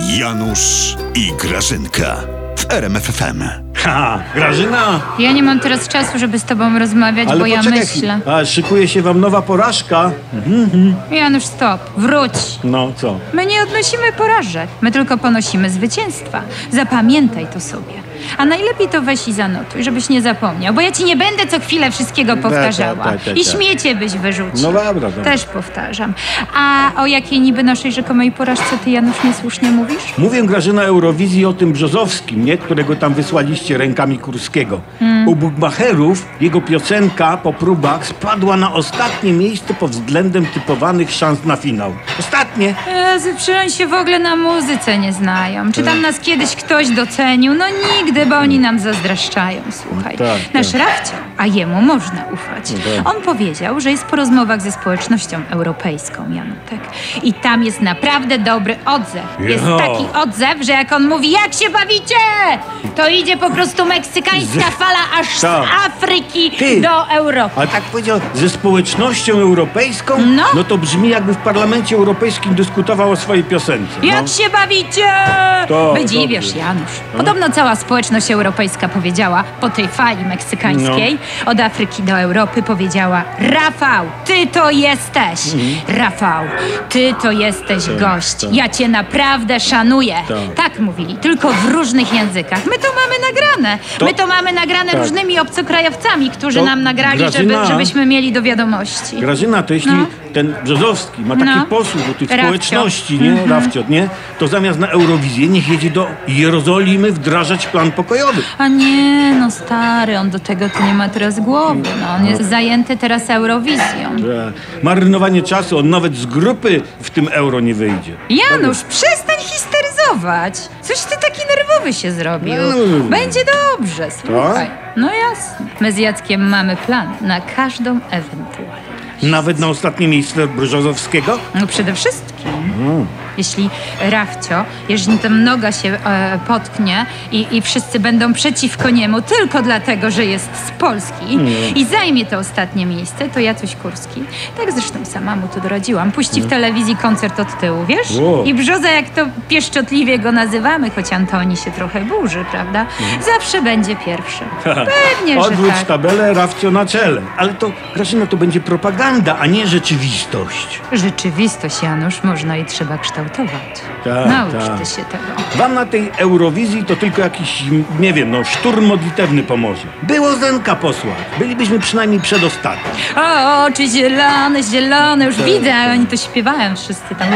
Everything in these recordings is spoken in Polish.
Janusz i Grażynka w RMFFM. Ha, Grażyna! Ja nie mam teraz czasu, żeby z tobą rozmawiać, bo ja poczekaj myślę. A, szykuje się wam nowa porażka. Janusz, stop, wróć. No, co? My nie odnosimy porażek, my tylko ponosimy zwycięstwa. Zapamiętaj to sobie. A najlepiej to weź i zanotuj, żebyś nie zapomniał, bo ja ci nie będę co chwilę wszystkiego powtarzała. tak, tak, I tak. śmiecie byś wyrzucił. No dobra, dobra. Też powtarzam. A o jakiej niby naszej rzekomej porażce ty, Janusz, niesłusznie mówisz? Mówię Grażyna Eurowizji o tym Brzozowskim, nie? Którego tam wysłaliście rękami Kurskiego. Hmm. U Bugmacherów jego piosenka po próbach spadła na ostatnie miejsce pod względem typowanych szans na finał. Ostatnie! Jezu, się w ogóle na muzyce nie znają. Czy tam nas kiedyś ktoś docenił? No nigdy, bo oni nam zazdroszczają, słuchaj. Tak, Nasz tak. A jemu można ufać. tak. On powiedział, że jest po rozmowach ze społecznością europejską, Janutek. I tam jest naprawdę dobry odzew. Jest Jo. taki odzew, że jak on mówi, jak się bawicie, to idzie po prostu meksykańska fala aż z Tak. Afryki Ty. do Europy. Ale tak powiedział, ze społecznością europejską? No. to brzmi jakby w Parlamencie Europejskim dyskutował o swojej piosence. Jak no. się bawicie? To, Wydziwiasz, dobrze. Janusz. Podobno cała społeczność europejska powiedziała po tej fali meksykańskiej od Afryki do Europy powiedziała Rafał, ty to jesteś. Rafał, ty to jesteś gość. tak. Ja cię naprawdę szanuję. Tak. Tak mówili, tylko w różnych językach. My to mamy nagrane. To- My to mamy nagrane Tak. różnymi obcokrajowcami, którzy To, nam nagrali, Grażyna- żeby, żebyśmy mieli do wiadomości. Grażyna, to jeśli No. Ten Brzozowski ma taki No. posłuch do tych Rafcio. społeczności, nie, Rafcio, nie, to zamiast na Eurowizję niech jedzie do Jerozolimy wdrażać plan pokojowy. A nie, no stary, on do tego to nie ma teraz głowy. No, on jest zajęty teraz Eurowizją. Że Marnowanie czasu, on nawet z grupy w tym euro nie wyjdzie. Janusz, przestań histeryzować. Coś ty taki nerwowy się zrobił. No. Będzie dobrze, słuchaj. No jasne. My z Jackiem mamy plan na każdą ewentualność. Nawet na ostatnie miejsce Brzozowskiego? No przede wszystkim. Jeśli Rafcio, jeżeli tam noga się e, potknie i, i wszyscy będą przeciwko niemu tylko dlatego, że jest z Polski i zajmie to ostatnie miejsce, to Jacuś Kurski, tak zresztą sama mu to doradziłam, puści w telewizji koncert od tyłu, wiesz? Wow. I Brzoza, jak to pieszczotliwie go nazywamy, choć Antoni się trochę burzy, prawda? Zawsze będzie pierwszy. Pewnie, że Odwróć tak. tabelę, Rafcio na czele. Ale to, Grażyna, to będzie propaganda, a nie rzeczywistość. Rzeczywistość, Janusz, można i trzeba kształtować. Tak, Naucz tak. ty się tego. Wam na tej Eurowizji to tylko jakiś, nie wiem, no, szturm modlitewny pomoże. Było Zenka posłać. Bylibyśmy przynajmniej przedostatni. O, oczy zielone, zielone, już widzę, a oni to śpiewają wszyscy tam.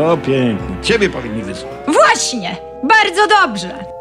O, pięknie. Ciebie powinni wysłać. Właśnie, bardzo dobrze.